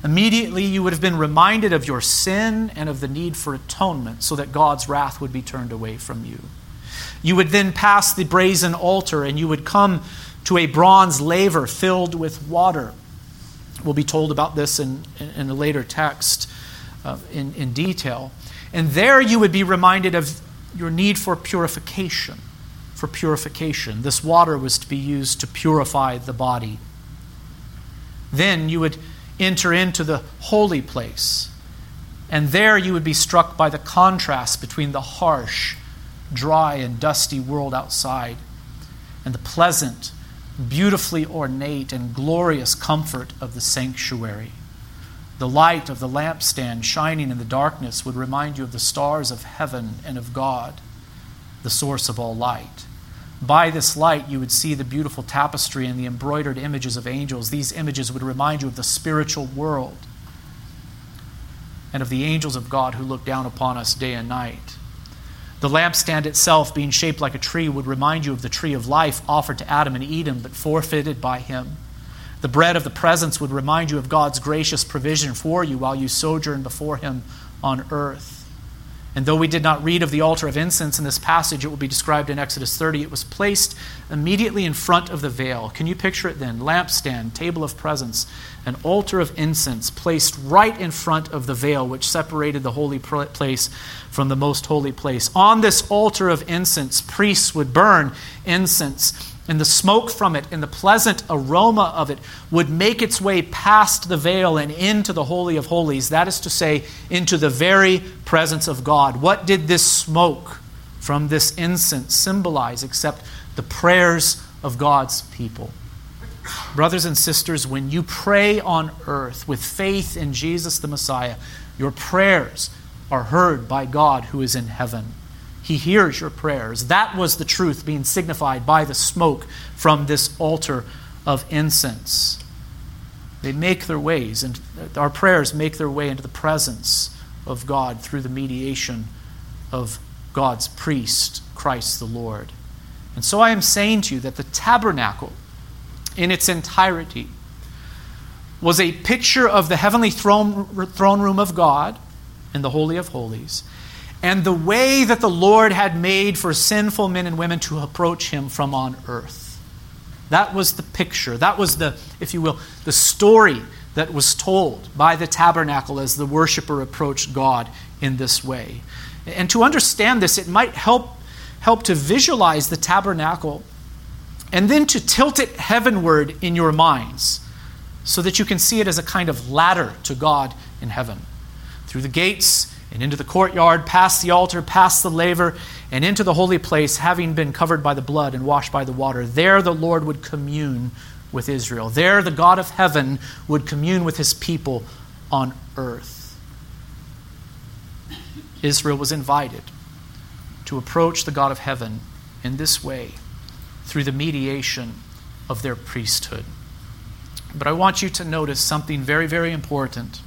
Immediately, you would have been reminded of your sin and of the need for atonement so that God's wrath would be turned away from you. You would then pass the brazen altar and you would come to a bronze laver filled with water. We'll be told about this in, in a later text uh, in, in detail. And there you would be reminded of your need for purification. For purification. This water was to be used to purify the body. Then you would enter into the holy place. And there you would be struck by the contrast between the harsh, dry, and dusty world outside and the pleasant, beautifully ornate, and glorious comfort of the sanctuary. The light of the lampstand shining in the darkness would remind you of the stars of heaven and of God, the source of all light. By this light, you would see the beautiful tapestry and the embroidered images of angels. These images would remind you of the spiritual world and of the angels of God who look down upon us day and night. The lampstand itself, being shaped like a tree, would remind you of the tree of life offered to Adam and Eden, but forfeited by him. The bread of the presence would remind you of God's gracious provision for you while you sojourn before him on earth. And though we did not read of the altar of incense in this passage, it will be described in Exodus 30. It was placed immediately in front of the veil. Can you picture it then? Lampstand, table of presence, an altar of incense placed right in front of the veil, which separated the holy place from the most holy place. On this altar of incense, priests would burn incense and the smoke from it and the pleasant aroma of it would make its way past the veil and into the Holy of Holies, that is to say, into the very presence of God. What did this smoke from this incense symbolize except the prayers of God's people? Brothers and sisters, when you pray on earth with faith in Jesus the Messiah, your prayers are heard by God who is in heaven. He hears your prayers. That was the truth being signified by the smoke from this altar of incense. They make their ways, and our prayers make their way into the presence of God through the mediation of God's priest, Christ the Lord. And so I am saying to you that the tabernacle in its entirety was a picture of the heavenly throne, throne room of God in the Holy of Holies and the way that the Lord had made for sinful men and women to approach Him from on earth. That was the picture. That was the, if you will, the story that was told by the tabernacle as the worshiper approached God in this way. And to understand this, it might help, help to visualize the tabernacle and then to tilt it heavenward in your minds so that you can see it as a kind of ladder to God in heaven. Through the gates, and into the courtyard, past the altar, past the laver, and into the holy place, having been covered by the blood and washed by the water. There the Lord would commune with Israel. There the God of heaven would commune with his people on earth. Israel was invited to approach the God of heaven in this way through the mediation of their priesthood. But I want you to notice something very, very important.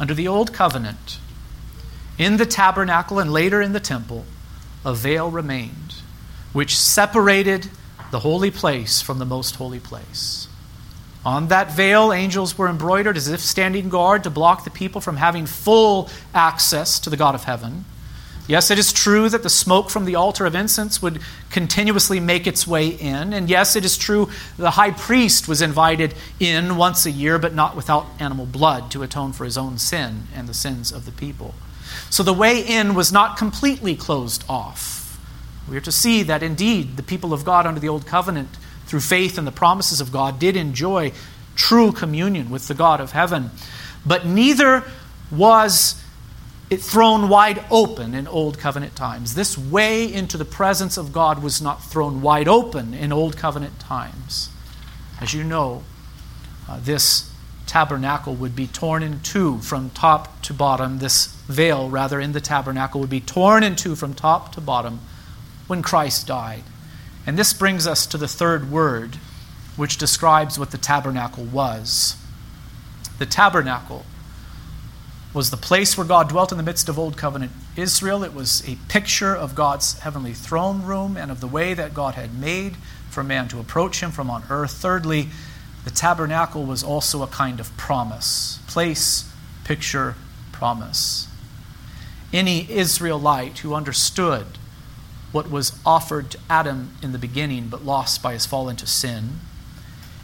Under the Old Covenant, in the tabernacle and later in the temple, a veil remained, which separated the holy place from the most holy place. On that veil, angels were embroidered as if standing guard to block the people from having full access to the God of heaven. Yes, it is true that the smoke from the altar of incense would continuously make its way in. And yes, it is true the high priest was invited in once a year, but not without animal blood to atone for his own sin and the sins of the people. So the way in was not completely closed off. We are to see that indeed the people of God under the Old Covenant, through faith in the promises of God, did enjoy true communion with the God of heaven. But neither was it thrown wide open in Old Covenant times. This way into the presence of God was not thrown wide open in Old Covenant times. As you know, uh, this tabernacle would be torn in two from top to bottom. This veil, rather, in the tabernacle would be torn in two from top to bottom when Christ died. And this brings us to the third word, which describes what the tabernacle was. The tabernacle was the place where God dwelt in the midst of Old Covenant Israel. It was a picture of God's heavenly throne room and of the way that God had made for man to approach him from on earth. Thirdly, the tabernacle was also a kind of promise place, picture, promise. Any Israelite who understood what was offered to Adam in the beginning but lost by his fall into sin,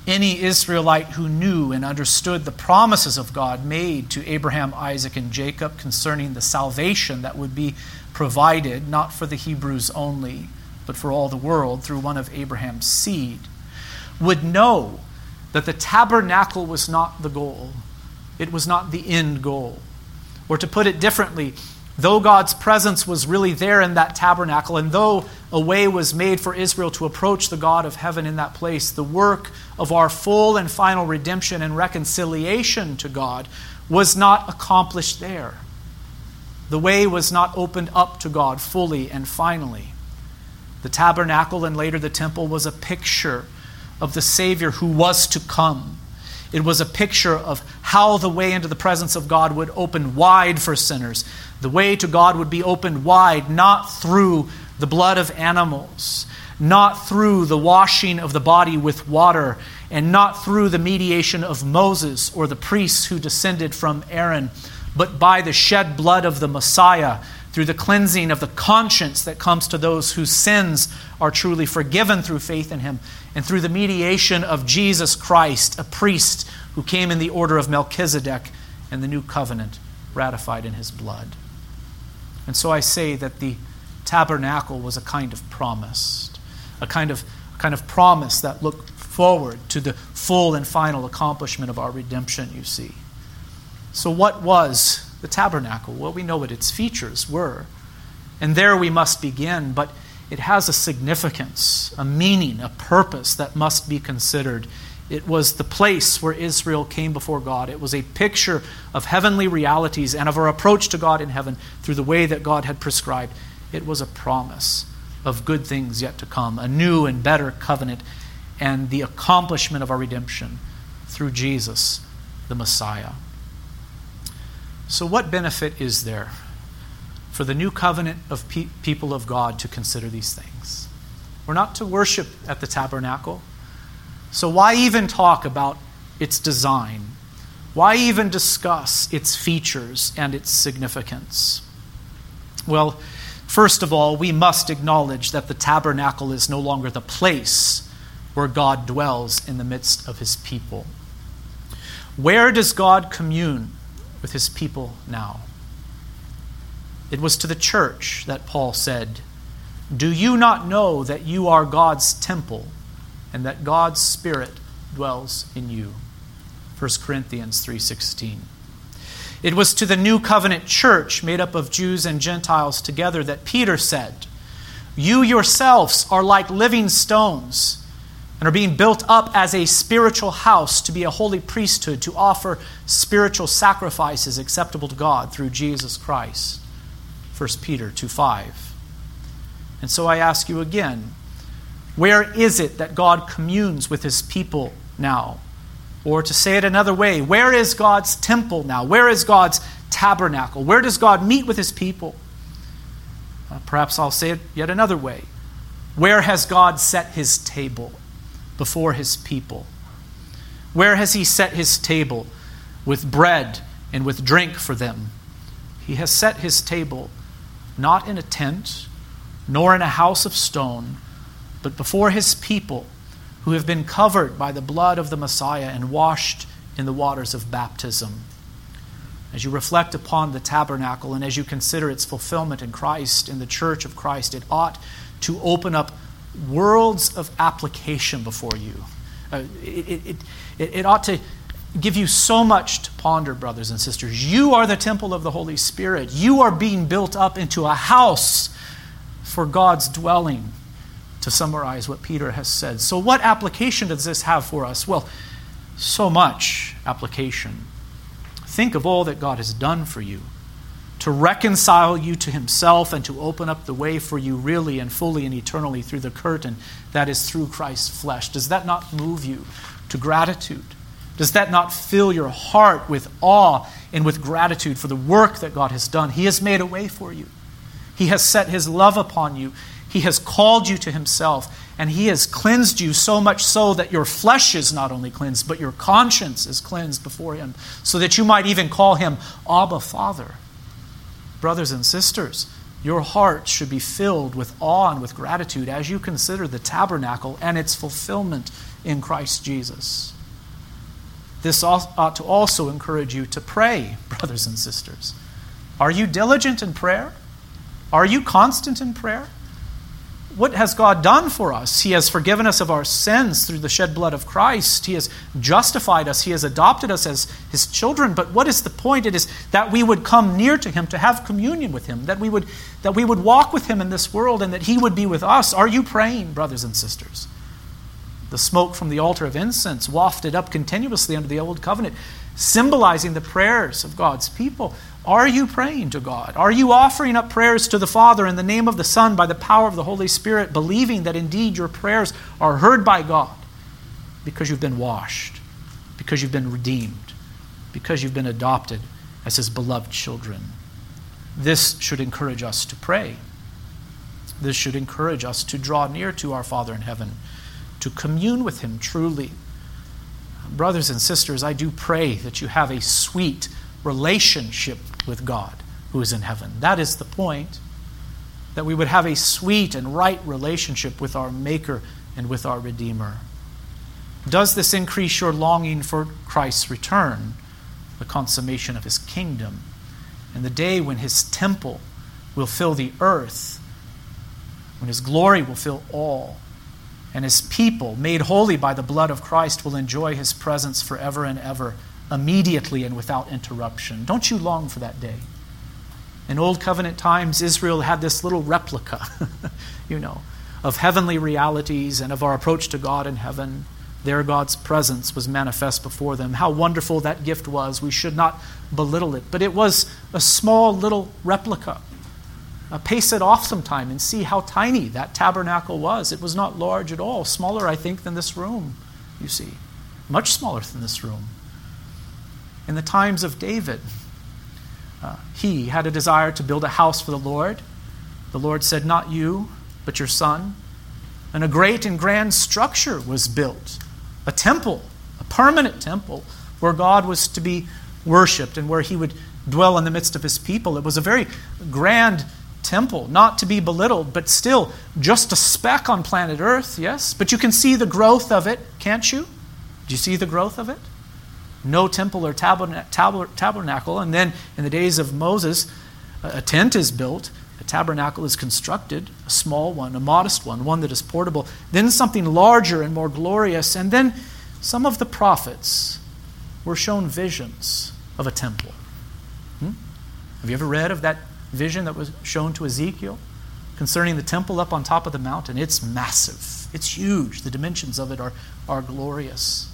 any Israelite who knew and understood the promises of God made to Abraham, Isaac, and Jacob concerning the salvation that would be provided, not for the Hebrews only, but for all the world through one of Abraham's seed, would know that the tabernacle was not the goal, it was not the end goal. Or to put it differently, though God's presence was really there in that tabernacle, and though a way was made for Israel to approach the God of heaven in that place, the work of our full and final redemption and reconciliation to God was not accomplished there. The way was not opened up to God fully and finally. The tabernacle and later the temple was a picture of the Savior who was to come. It was a picture of how the way into the presence of God would open wide for sinners. The way to God would be opened wide, not through the blood of animals, not through the washing of the body with water, and not through the mediation of Moses or the priests who descended from Aaron, but by the shed blood of the Messiah through the cleansing of the conscience that comes to those whose sins are truly forgiven through faith in him, and through the mediation of Jesus Christ, a priest who came in the order of Melchizedek and the new covenant ratified in his blood. And so I say that the tabernacle was a kind of promise, a kind of, a kind of promise that looked forward to the full and final accomplishment of our redemption, you see. So, what was the tabernacle? Well, we know what its features were. And there we must begin, but it has a significance, a meaning, a purpose that must be considered. It was the place where Israel came before God. It was a picture of heavenly realities and of our approach to God in heaven through the way that God had prescribed. It was a promise of good things yet to come, a new and better covenant, and the accomplishment of our redemption through Jesus, the Messiah. So, what benefit is there for the new covenant of pe- people of God to consider these things? We're not to worship at the tabernacle. So, why even talk about its design? Why even discuss its features and its significance? Well, first of all, we must acknowledge that the tabernacle is no longer the place where God dwells in the midst of his people. Where does God commune with his people now. It was to the church that Paul said, Do you not know that you are God's temple and that God's Spirit dwells in you? 1 Corinthians 3:16. It was to the new covenant church made up of Jews and Gentiles together that Peter said, You yourselves are like living stones and are being built up as a spiritual house to be a holy priesthood, to offer spiritual sacrifices acceptable to God through Jesus Christ. 1 Peter 2 5. And so I ask you again where is it that God communes with his people now? Or to say it another way, where is God's temple now? Where is God's tabernacle? Where does God meet with his people? Uh, perhaps I'll say it yet another way. Where has God set his table? Before his people? Where has he set his table with bread and with drink for them? He has set his table not in a tent, nor in a house of stone, but before his people who have been covered by the blood of the Messiah and washed in the waters of baptism. As you reflect upon the tabernacle and as you consider its fulfillment in Christ, in the church of Christ, it ought to open up worlds of application before you. Uh, it, it, it, it ought to give you so much to ponder, brothers and sisters. You are the temple of the Holy Spirit. You are being built up into a house for God's dwelling, to summarize what Peter has said. So, what application does this have for us? Well, so much application. Think of all that God has done for you to reconcile you to himself and to open up the way for you really and fully and eternally through the curtain that is through Christ's flesh. Does that not move you to gratitude? Does that not fill your heart with awe and with gratitude for the work that God has done? He has made a way for you. He has set his love upon you. He has called you to himself, and he has cleansed you so much so that your flesh is not only cleansed, but your conscience is cleansed before him, so that you might even call him Abba Father. Brothers and sisters, your hearts should be filled with awe and with gratitude as you consider the tabernacle and its fulfillment in Christ Jesus. This ought to also encourage you to pray, brothers and sisters. Are you diligent in prayer? Are you constant in prayer? What has God done for us? He has forgiven us of our sins through the shed blood of Christ. He has justified us. He has adopted us as His children. But what is the point? It is that we would come near to Him, to have communion with Him, that we would, that we would walk with Him in this world, and that He would be with us. Are you praying, brothers and sisters? The smoke from the altar of incense wafted up continuously under the old covenant, symbolizing the prayers of God's people. Are you praying to God? Are you offering up prayers to the Father in the name of the Son by the power of the Holy Spirit, believing that indeed your prayers are heard by God because you've been washed, because you've been redeemed, because you've been adopted as His beloved children? This should encourage us to pray. This should encourage us to draw near to our Father in heaven, to commune with Him truly. Brothers and sisters, I do pray that you have a sweet, relationship with God who is in heaven. That is the point. That we would have a sweet and right relationship with our Maker and with our Redeemer. Does this increase your longing for Christ's return, the consummation of his kingdom, and the day when his temple will fill the earth, when his glory will fill all, and his people, made holy by the blood of Christ, will enjoy his presence forever and ever? Immediately and without interruption. Don't you long for that day? In Old Covenant times, Israel had this little replica, you know, of heavenly realities and of our approach to God in heaven. There, God's presence was manifest before them. How wonderful that gift was. We should not belittle it. But it was a small little replica. Uh, pace it off sometime and see how tiny that tabernacle was. It was not large at all. Smaller, I think, than this room, you see. Much smaller than this room in the times of David. Uh, he had a desire to build a house for the Lord. The Lord said, Not you, but your son. And a great and grand structure was built a temple, a permanent temple, where God was to be worshiped and where he would dwell in the midst of his people. It was a very grand temple, not to be belittled, but still just a speck on planet Earth, yes? But you can see the growth of it, can't you? Do you see the growth of it? No temple or tabernacle. And then in the days of Moses, a tent is built, a tabernacle is constructed, a small one, a modest one, one that is portable. Then something larger and more glorious. And then some of the prophets were shown visions of a temple. Hmm? Have you ever read of that vision that was shown to Ezekiel concerning the temple up on top of the mountain? It's massive, it's huge. The dimensions of it are, are glorious.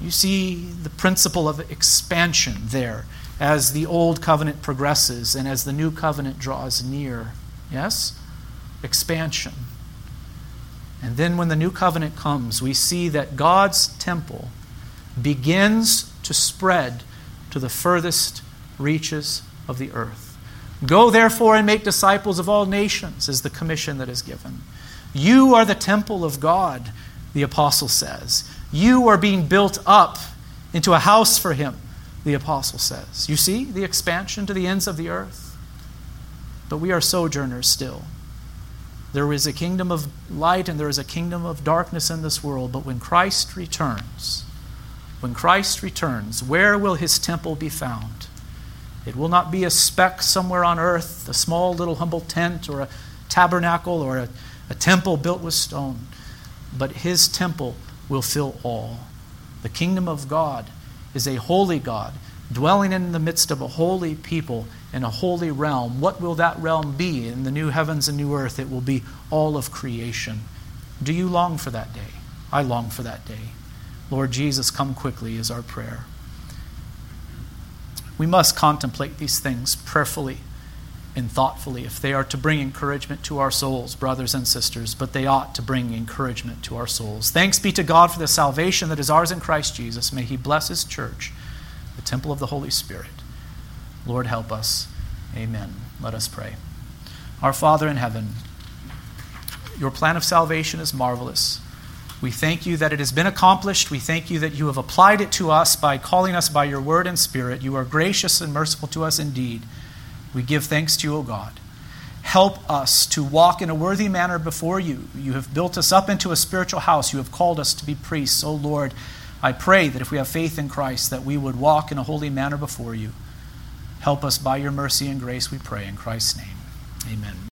You see the principle of expansion there as the old covenant progresses and as the new covenant draws near. Yes? Expansion. And then when the new covenant comes, we see that God's temple begins to spread to the furthest reaches of the earth. Go therefore and make disciples of all nations, is the commission that is given. You are the temple of God, the apostle says. You are being built up into a house for him, the apostle says. You see the expansion to the ends of the earth? But we are sojourners still. There is a kingdom of light and there is a kingdom of darkness in this world, but when Christ returns, when Christ returns, where will his temple be found? It will not be a speck somewhere on earth, a small little humble tent or a tabernacle or a, a temple built with stone, but his temple will fill all. The kingdom of God is a holy God dwelling in the midst of a holy people in a holy realm. What will that realm be in the new heavens and new earth? It will be all of creation. Do you long for that day? I long for that day. Lord Jesus, come quickly is our prayer. We must contemplate these things prayerfully and thoughtfully if they are to bring encouragement to our souls, brothers and sisters, but they ought to bring encouragement to our souls. Thanks be to God for the salvation that is ours in Christ Jesus. May He bless His church, the temple of the Holy Spirit. Lord, help us. Amen. Let us pray. Our Father in heaven, your plan of salvation is marvelous. We thank you that it has been accomplished. We thank you that you have applied it to us by calling us by your word and spirit. You are gracious and merciful to us indeed. We give thanks to you, O God. Help us to walk in a worthy manner before you. You have built us up into a spiritual house. You have called us to be priests. O Lord, I pray that if we have faith in Christ, that we would walk in a holy manner before you. Help us by your mercy and grace, we pray. In Christ's name, amen.